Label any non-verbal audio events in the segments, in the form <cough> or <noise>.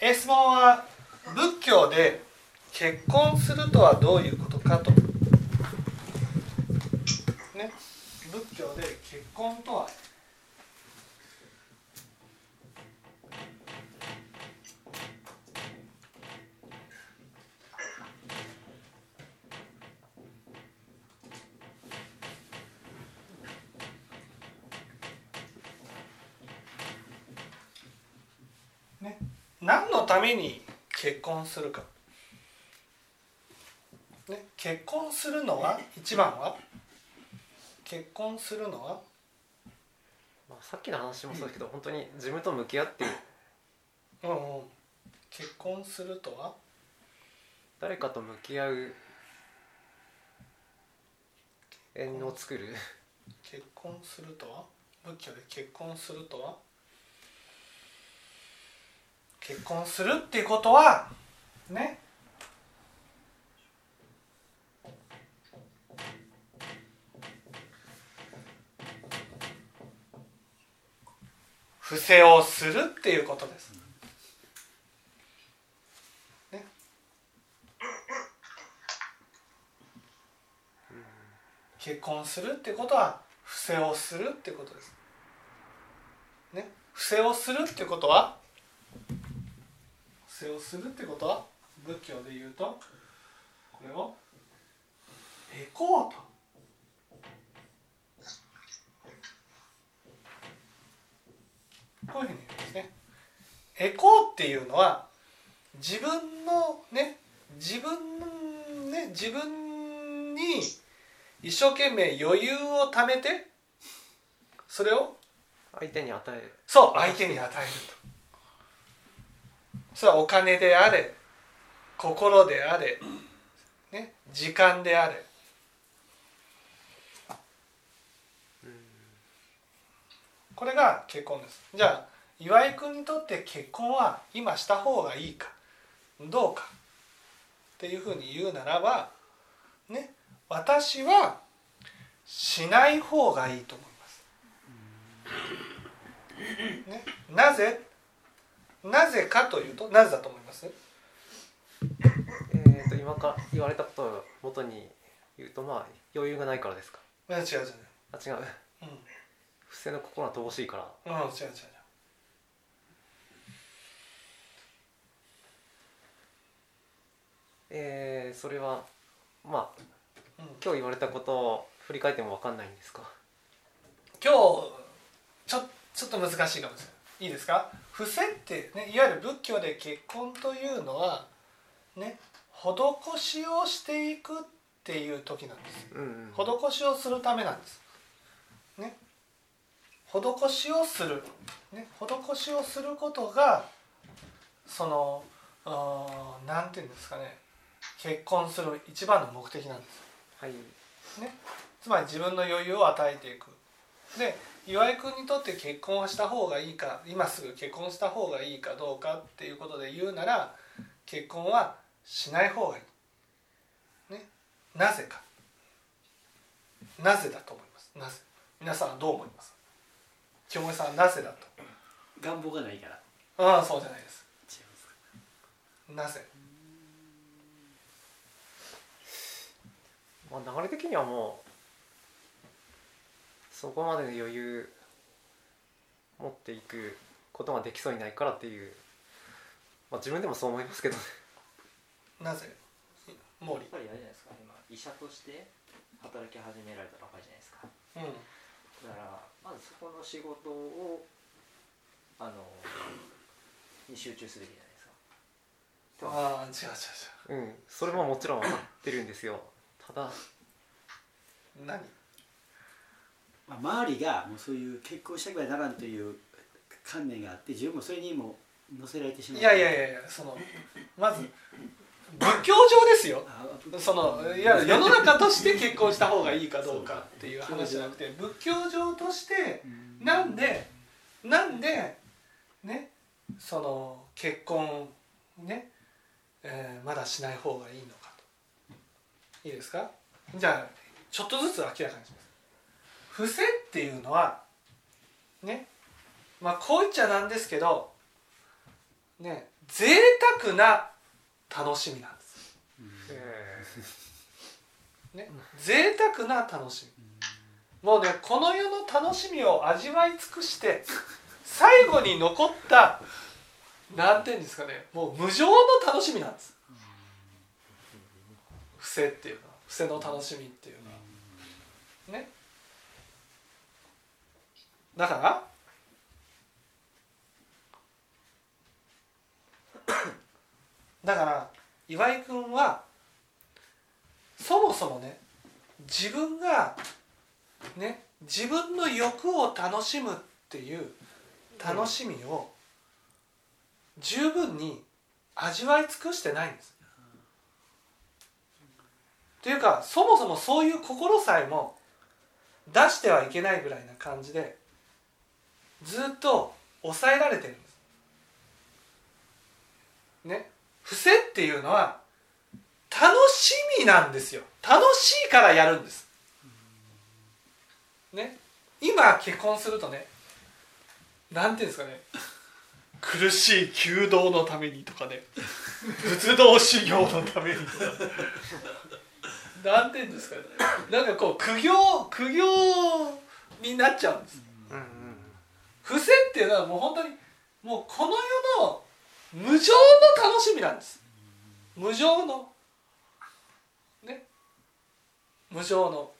え質問は仏教で結婚するとはどういうことかと。ね、仏教で結婚とはね、何のために結婚するか、ね、結婚するのは一番は？結婚するのは？まあ、さっきの話もそうですけど、本当に自分と向き合ってうんうん。結婚するとは？誰かと向き合う。縁を作る。結婚するとは？仏教で結婚するとは？結婚するっていうことはね伏せをするっていうことです。ね、結婚するってことは伏せをするってことです。ね、伏せをするってことはをするってこと？は仏教で言うと？これを「へこう」と。こういうふうに言うんですね。エコーっていうのは自分のね自分ね自分に一生懸命余裕を貯めてそれを？相手に与える。そう相手に与えるとそれはお金であれ心であれ、ね、時間であれ。これが結婚です。じゃあ岩井君にとって結婚は今した方がいいかどうかっていうふうに言うならばね私はしない方がいいと思います。ね、なぜ？なぜかというとなぜだと思います？えー、と今から言われたことを元に言うとまあ余裕がないからですか？いや違う違う。あ違う。うん不正の心は乏しいから。うん違う違う違うえー、それはまあうん。今日言われたことを振り返っても分かんないんですか？今日ちょちょっと難しいかもしれないいいですか？伏せって、ね、いわゆる仏教で結婚というのはね施しをしていくっていう時なんですうんうん施しをするためなんです。ね。施しをする。ね。施しをすることがそのあーなんていうんですかね結婚する一番の目的なんです。はいね。つまり自分の余裕を与えていく。で岩井君にとって結婚はした方がいいか今すぐ結婚した方がいいかどうかっていうことで言うなら結婚はしない方がいい。ね。なぜか。なぜだと思います？なぜ？皆さんはどう思います？清盛さんはなぜだと？願望がないからああ、そうじゃないです。なぜ？まあ、流れ的にはもうそこまでの余裕持っていくことができそうにないからっていう、まあ、自分でもそう思いますけどねなぜ？毛利やっ。ぱりあれじゃないですか今医者として働き始められたばかりじゃないですかうん。だからまずそこの仕事をあのに集中すべきじゃないですかああ、違う違う違う。うんそれももちろん分かってるんですよただ何？まあ、周りがもうそういう結婚したくはならんという観念があって自分もそれにも乗せられてしまういやいやいやいや、その。まず。仏教上ですよ。あそのいや世の中として結婚した方がいいかどうかっていう話じゃなくて仏教上としてうんなんでなんでねその結婚ね、えーまだしない方がいいのかといいですか？じゃあちょっとずつ明らかにします伏せっていうのはねまあこう言っちゃなんですけどね贅沢な楽しみなんです、えね、贅沢な楽しみ。もうねこの世の楽しみを味わい尽くして最後に残った何て言うんですかねもう無常の楽しみなんです。伏せっていうのは伏せの楽しみっていうのは。ねだから？<coughs> だから岩井君はそもそもね自分がね自分の欲を楽しむっていう楽しみを十分に味わい尽くしてないんです。というかそもそもそういう心さえも出してはいけないぐらいな感じでずっと抑えられてるんです。ね。伏せっていうのは楽しみなんですよ。楽しいからやるんです。ね。今結婚するとねなんていうんですかね。苦しい弓道のためにとかね。仏道修行のためにとかなんていうんですかね。なんかこう苦行苦行になっちゃうんです。伏せっていうのはもう本当にもうこの世の無常の楽しみなんです。無常の。ね。無常の。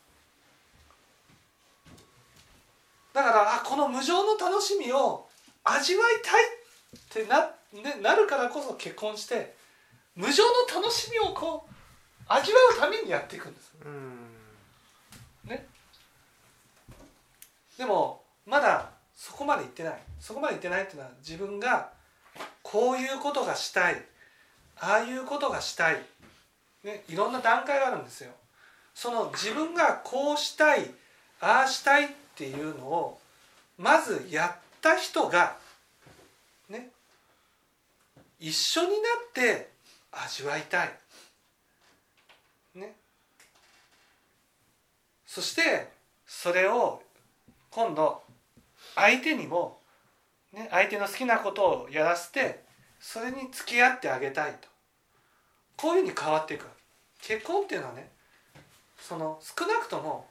だからあこの無常の楽しみを味わいたいってな,、ね、なるからこそ結婚して無常の楽しみをこう味わうためにやっていくんです。うん。ね。でもまだそこまで行ってない。そこまで行ってないっていうのは自分がこういうことがしたい。ああいうことがしたい、ね、いろんな段階があるんですよ。その自分がこうしたいああしたいっていうのをまずやった人がね一緒になって味わいたい。ね。そしてそれを今度相手にも、ね、相手の好きなことをやらせてそれに付き合ってあげたいと。こういうふうに変わっていく結婚っていうのはねその少なくとも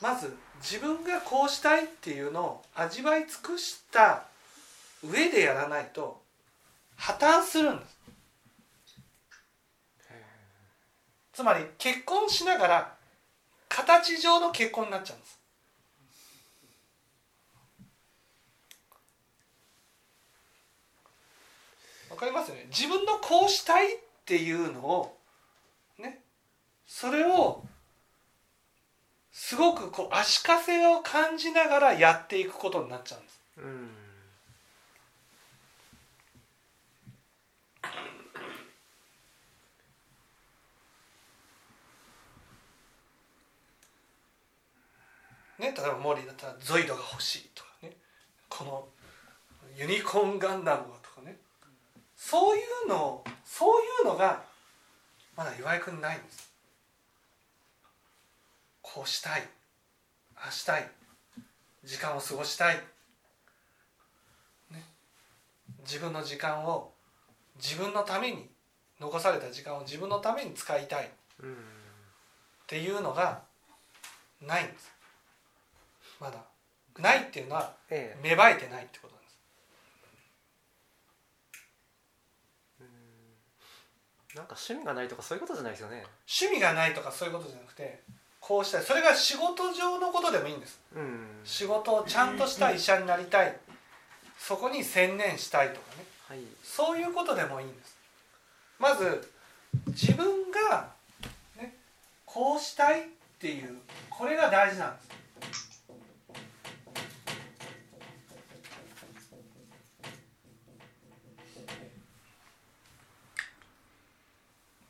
まず自分がこうしたいっていうのを味わい尽くした上でやらないと破綻するんです。つまり結婚しながら形上の結婚になっちゃうんですわかりますよね。自分のこうしたいっていうのをねそれをすごくこう足かせを感じながらやっていくことになっちゃうんです。うんね、例えばモーリーだったらゾイドが欲しいとかね。このユニコーンガンダムがとかねそういうのをそういうのがまだ岩井君にないんです。こうしたいああしたい時間を過ごしたい、ね、自分の時間を自分のために残された時間を自分のために使いたい。っうんていうのがないんです。まだ。ないっていうのはえ。芽生えてないってことなんか趣味がないとかそういうことじゃないですよね。趣味がないとかそういうことじゃなくてこうしたい。それが仕事上のことでもいいんです。うん。仕事をちゃんとした医者になりたい。そこに専念したいとかね。はい。そういうことでもいいんです。まず自分が、ね、こうしたいっていうこれが大事なんです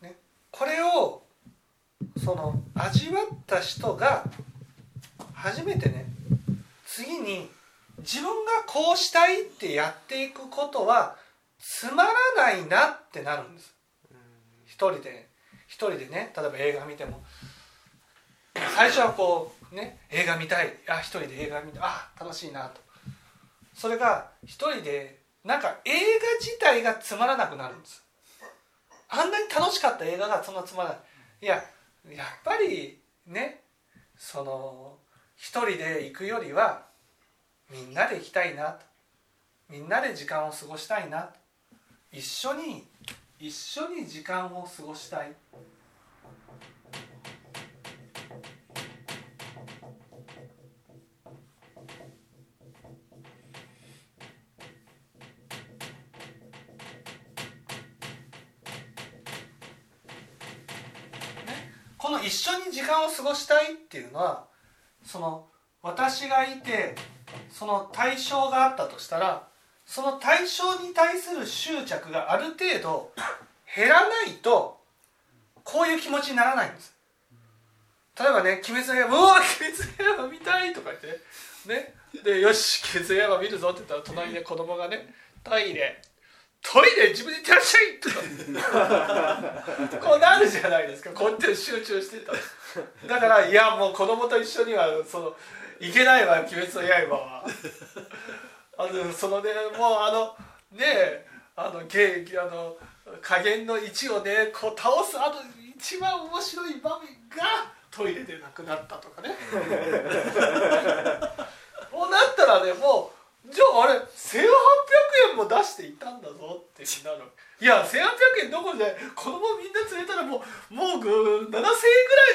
ね、これをその味わった人が初めてね次に自分がこうしたいってやっていくことはつまらないなってなるんです。一人で一人でね例えば映画見ても最初はこうね映画見たい。あ一人で映画見てあ楽しいなと。それが一人でなんか映画自体がつまらなくなるんです。あんなに楽しかった映画がそんなつまらない。いややっぱりねその一人で行くよりはみんなで行きたいなと。みんなで時間を過ごしたいなと。一緒に一緒に時間を過ごしたいこの一緒に時間を過ごしたいっていうのはその私がいてその対象があったとしたらその対象に対する執着がある程度減らないとこういう気持ちにならないんです。例えばね「鬼滅の刃」「うわ鬼滅の刃見たい!」とか言ってね。で「よし鬼滅の刃見るぞ」って言ったら隣で子供がね「トイレ。トイレ自分で行ってらっしゃい!」とか。<laughs> こうなるじゃないですか。こうやっちで集中してただからいやもう子供と一緒にはそのいけないわ「鬼滅の刃は」あのそのねもうあのねあのゲあの加減の1をねこう倒すあの一番面白い場面がトイレでなくなったとかね。<laughs> もうなったらねもうじゃああれ1800円も出していたんだぞってなるいや1800円どこで子供みんな連れたらもうもう7000円ぐらい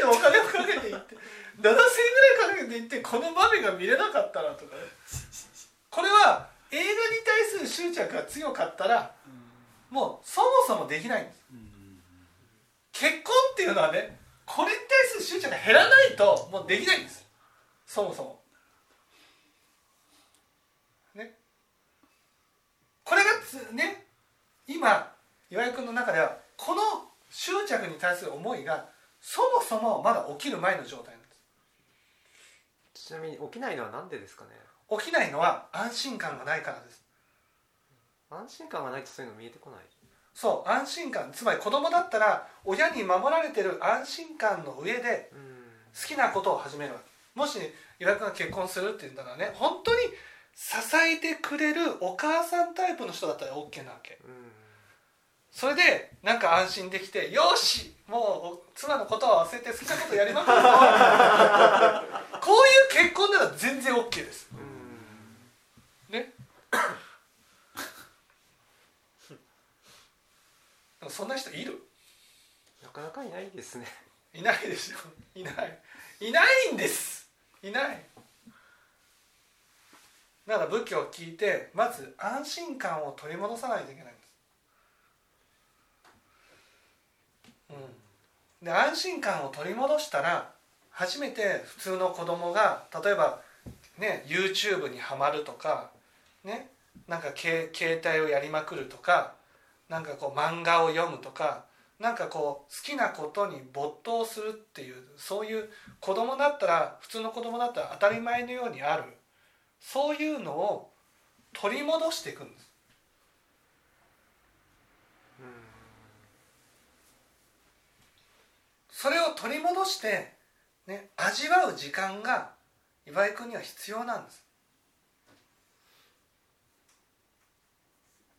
のお金をかけていって <laughs> 7000円ぐらいかけていってこの場面が見れなかったらとかね。これは映画に対する執着が強かったらもうそもそもできないんです。結婚っていうのはねこれに対する執着が減らないともうできないんです。そもそもねこれがつね。今岩井君の中ではこの執着に対する思いがそもそもまだ起きる前の状態なんです。ちなみに起きないのは何でですかね？起きないのは安心感がないからです。安心感がないとそういうの見えてこない？そう安心感。つまり子供だったら親に守られてる安心感の上でうん。好きなことを始めるわけ。もし岩井君が結婚するって言ったらね本当に支えてくれるお母さんタイプの人だったら OK なわけ。うん。それでなんか安心できてよしもう妻のことは忘れて好きなことやりまくるぞ。<laughs> こういう結婚なら全然 OK です。うん。ね？そんな人いる？なかなかいないですね。いないでしょいない。いないんです。いないだから仏教を聞いてまず安心感を取り戻さないといけないんです、うん、で安心感を取り戻したら初めて普通の子供が例えばね YouTube にはまるとかねなんか携帯をやりまくるとかなんかこう漫画を読むとかなんかこう好きなことに没頭するっていうそういう子供だったら普通の子供だったら当たり前のようにある。そういうのを取り戻していくんです。それを取り戻して、ね、味わう時間が岩井君には必要なんです。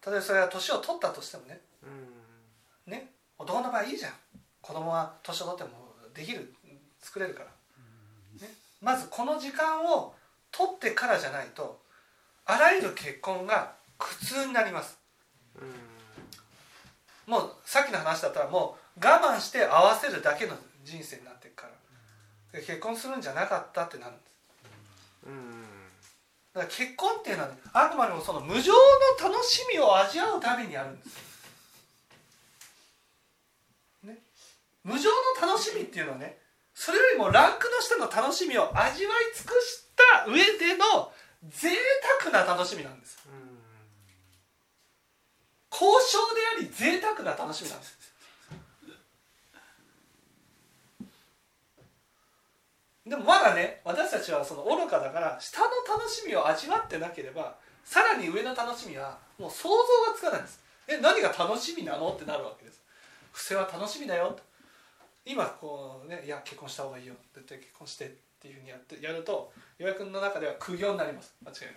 例えばそれは年を取ったとしてもね。うんね男の場合いいじゃん。子供は年を取ってもできる作れるから、ね、まずこの時間を取ってからじゃないとあらゆる結婚が苦痛になります。うん。もうさっきの話だったらもう我慢して合わせるだけの人生になっていくから。で結婚するんじゃなかったってなるんです。うん。だから結婚っていうのは、ね、あくまでもその無常の楽しみを味わうためにあるんです、ね、無常の楽しみっていうのはねそれよりもランクの下の楽しみを味わい尽くした上での贅沢な楽しみなんです。交渉であり贅沢な楽しみなんです。でもまだね私たちはその愚かだから下の楽しみを味わってなければさらに上の楽しみはもう想像がつかないんです。え何が楽しみなの？ってなるわけです。不正は楽しみだよ。と今こうねいや結婚した方がいいよ絶対結婚してっていうふうにやってやると岩井君の中では苦行になります。間違い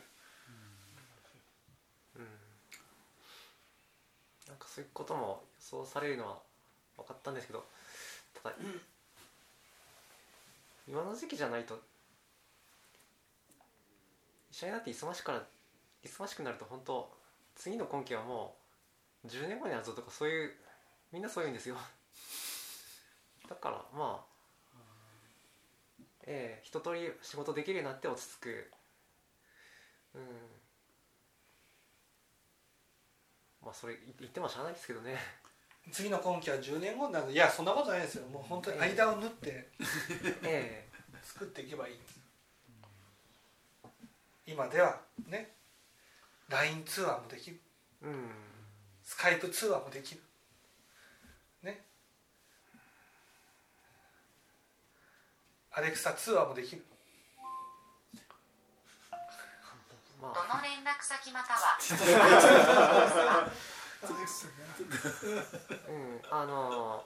なくそういうことも予想されるのは分かったんですけどただ、今の時期じゃないと医者になって忙しから忙しくなると本当次の今期はもう10年後になるぞとかそういうみんなそういうんですよ。だからまあええ一通り仕事できるようになって落ち着く。うん。まあそれ言ってもしゃあないですけどね。次の今期は10年後になる。いやそんなことないですよ。もう本当に間を縫ってえ作っていけばいい。今ではね LINE 通話もできる。えうん。スカイプ通話もできるアレクサ通話もできる。どの連絡先または。うんあの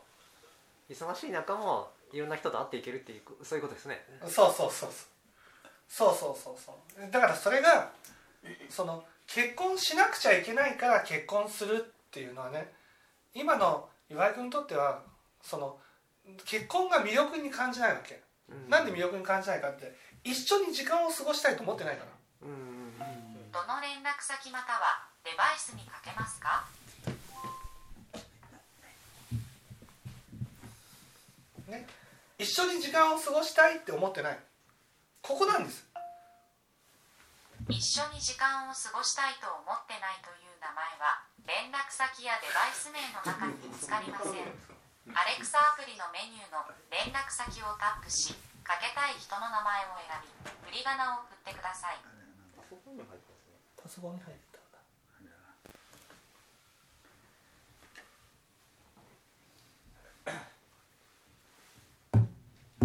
忙しい中もいろんな人と会っていけるっていうそういうことですね。そうそうそう。そうそうそうそう。だからそれがその結婚しなくちゃいけないから結婚するっていうのはね今の岩井君にとってはその結婚が魅力に感じないわけ。なんで魅力に感じないかって一緒に時間を過ごしたいと思ってないから。どの連絡先またはデバイスにかけますか？ね。一緒に時間を過ごしたいって思ってない。ここなんです。一緒に時間を過ごしたいと思ってないという名前は連絡先やデバイス名の中に見つかりませんアレクサアプリのメニューの連絡先をタップしかけたい人の名前を選び振り仮名を振ってください。パソコンにも入ってますねパソコンに入ったんだ。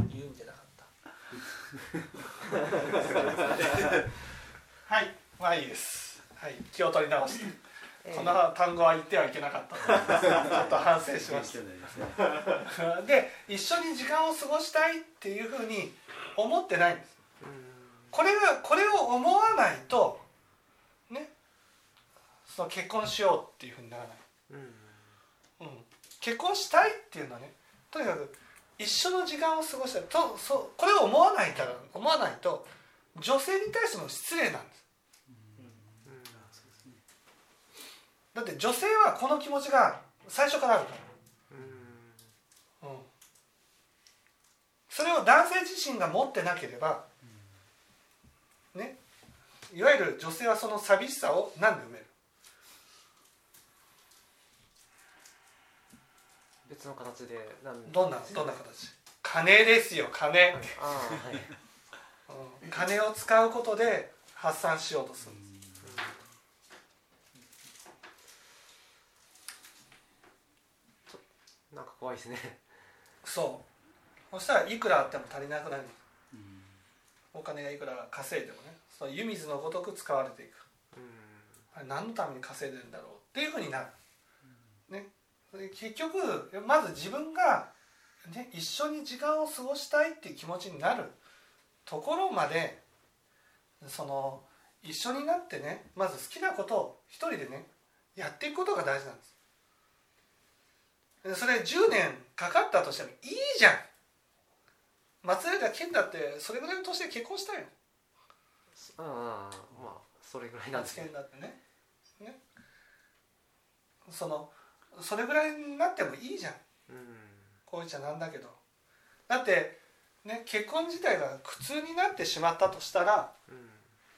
言うんじゃなかった。<laughs> はいまあいいです。はい気を取り直してこの単語は言ってはいけなかったちょっと反省しました。<laughs> で一緒に時間を過ごしたいっていうふうに思ってないんです。これがこれを思わないとねその結婚しようっていうふうにならない、うん。うん、結婚したいっていうのはねとにかく一緒の時間を過ごしたい。とそうこれを思わないから思わないと女性に対しての失礼なんですそうですねだって女性はこの気持ちが最初からあるから、うん、それを男性自身が持ってなければねいわゆる女性はその寂しさを何で埋める？別の形でどんなどんな形？金ですよ金、はい。うん。金を使うことで発散しようとする。んですなんか怖いですね。そう。そしたらいくらあっても足りなくなる。うん。お金がいくら稼いでもね。その湯水のごとく使われていく。うん。あれ何のために稼いでるんだろうっていうふうになる、ね、で結局まず自分が、ね、一緒に時間を過ごしたいっていう気持ちになる。ところまでその一緒になってねまず好きなことを一人でねやっていくことが大事なんです。でそれ10年かかったとしてもいいじゃん。松永健だってそれぐらいの年で結婚したようんうんうんまあそれぐらいなんです発けど。言だってね。ねそのそれぐらいになってもいいじゃん。うん。こういっちゃなんだけど。だってね結婚自体が苦痛になってしまったとしたらうん。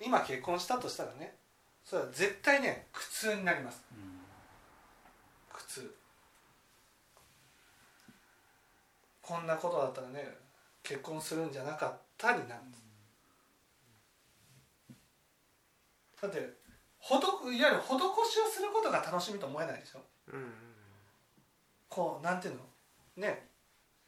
今結婚したとしたらねそれは絶対ね苦痛になります。うん苦痛こんなことだったらね結婚するんじゃなかったになる。んですだってほどいわゆる施しをすることが楽しみと思えないでしょ。うんうんこうなんていうの？ね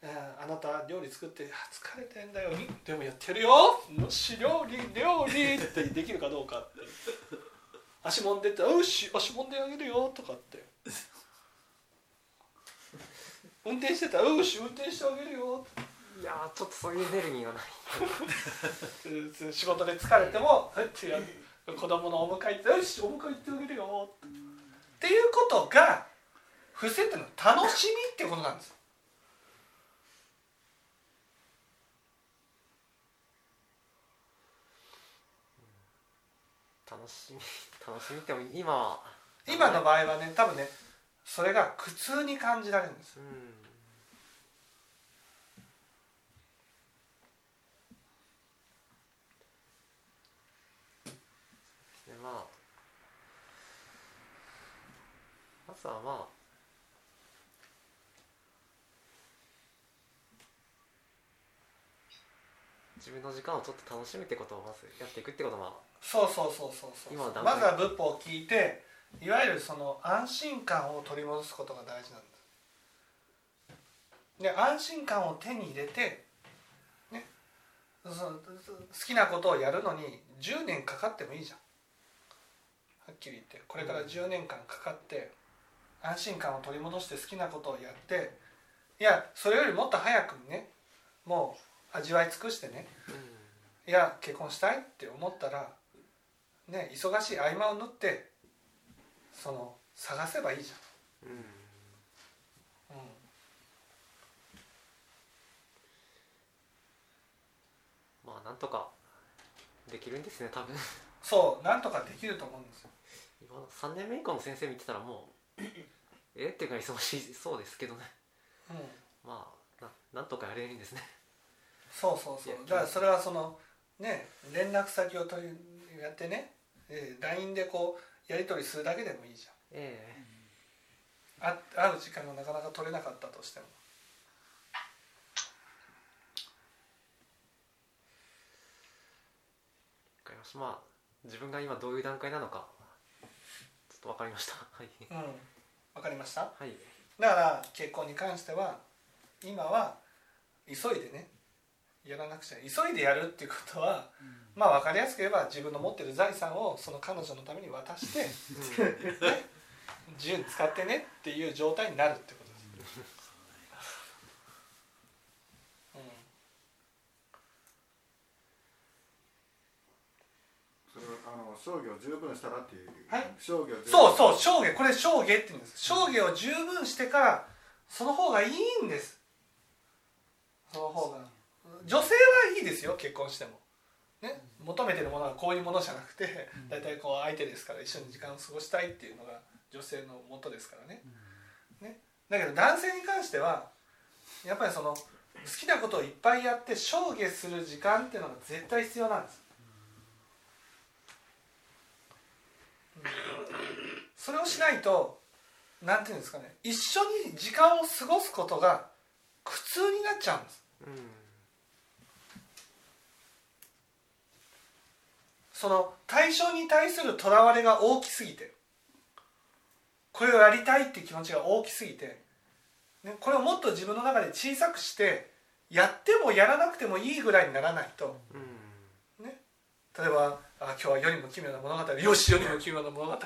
えーあなた料理作ってあ疲れてんだよ。でもやってるよ。よし料理料理。ってできるかどうかって。足もんでって「よし足もんであげるよ」とかって運転してた。ら「よし運転してあげるよ」いやーちょっとそういうエネルギーがない仕事で疲れても「はいってやる子供のお迎え行って「よしお迎え行ってあげるよ」っていうことが不正っていうのは楽しみってことなんです。楽しみ楽しみっても今は。今の場合はね多分ねそれが苦痛に感じられるんです。うん。でまあまずはまあ自分の時間をちょっと楽しむってことをまずやっていくってことはそうそうそうそうそう。まずは仏法を聞いていわゆるその安心感を取り戻すことが大事なんですで安心感を手に入れてねその好きなことをやるのに10年かかってもいいじゃん。はっきり言って。これから10年間かかって安心感を取り戻して好きなことをやっていやそれよりもっと早くにねもう味わい尽くしてねいや結婚したいって思ったらね忙しい合間を縫ってその探せばいいじうん。うん。ゃん、うん、まあなんとかできるんですね多分。そうなんとかできると思うんですよ。今の3年目以降の先生見てたらもう <laughs> えっていうか忙しいそうですけどね。うん。まあななんとかやれるんですね。そうそうそう。だからそれはそのね連絡先を取りやってね、えー LINE でこうやり取りするだけでもいいじええ。ゃんあ会う時間がなかなか取れなかったとしても。わかりましたまあ自分が今どういう段階なのかちょっとわかりました。<laughs> はい。うん。わかりました？はい。だから結婚に関しては今は急いでね。やらなくちゃ。急いでやるっていうことは、まあ分かりやすく言えば自分の持ってる財産をその彼女のために渡して、ね、自由に使ってねっていう状態になるってことです、うん。それはあの商業十分したらっていう、はい商業そうそう証下これ証下って言うん。です証下を十分してからその方がいいん。ですその方が女性はいいですよ結婚してもね求めてるものはこういうものじゃなくて大体こう相手ですから一緒に時間を過ごしたいっていうのが女性のもとですからね。ね。だけど男性に関してはやっぱりその好きなことをいっぱいやって証下する時間っていうのが絶対必要なんです。それをしないとなんていうんですかね一緒に時間を過ごすことが苦痛になっちゃうんですうんその対象に対するとらわれが大きすぎてこれをやりたいっていう気持ちが大きすぎて、ね、これをもっと自分の中で小さくしてやってもやらなくてもいいぐらいにならないと。うん。例えばあ今日は世にも奇妙な物語よし世にも奇妙な物語を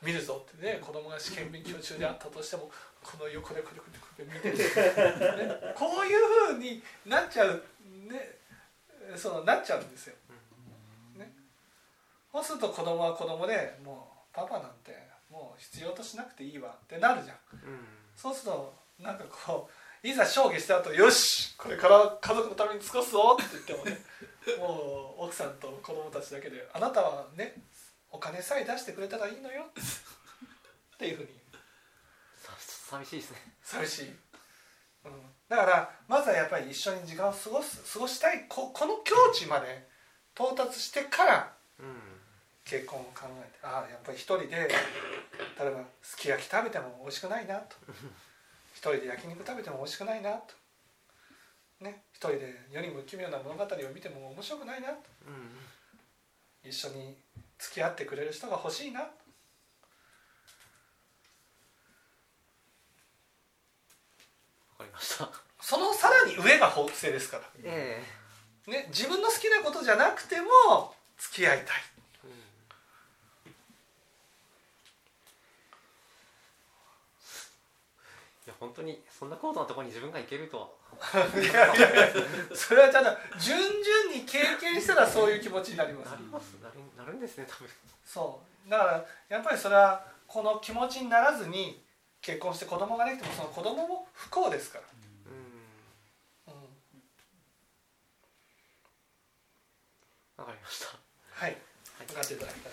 見るぞってね子供が試験勉強中であったとしてもこの横でこれこれこれ見てる、ね、こういうふうになっちゃうね。そのなっちゃうんですよ。ね、そうすると子供は子供でもうパパなんてもう必要としなくていいわってなるじゃん。うん。そうするとなんかこういざ証下した後よしこれから家族のために過ごすぞって言ってもねもう奥さんと子供たちだけであなたはねお金さえ出してくれたらいいのよ。っていうふうに。さ寂しいですね。寂しい、うん、だからまずはやっぱり一緒に時間を過ごす過ごしたいここの境地まで到達してからうん結婚を考えてああやっぱり一人で例えばすき焼き食べても美味しくないなと。一人で焼肉食べても美味しくないなと。ね一人で世にも奇妙な物語を見ても面白くないなと。うん一緒に付き合ってくれる人が欲しいなわかりました。そのさらに上が法性ですから、え。ね、自分の好きなことじゃなくても付き合いたいえうんいや本当にそんな高度なところに自分が行けるとは。<laughs> いやいやいやそれはちゃんと順々に経験したらそういう気持ちになります。なります。なるなるんですね多分。そう。だからやっぱりそれはこの気持ちにならずに結婚して子供ができてもその子供も不幸ですから、うん。うん、わかりました。はい。分かっていただけた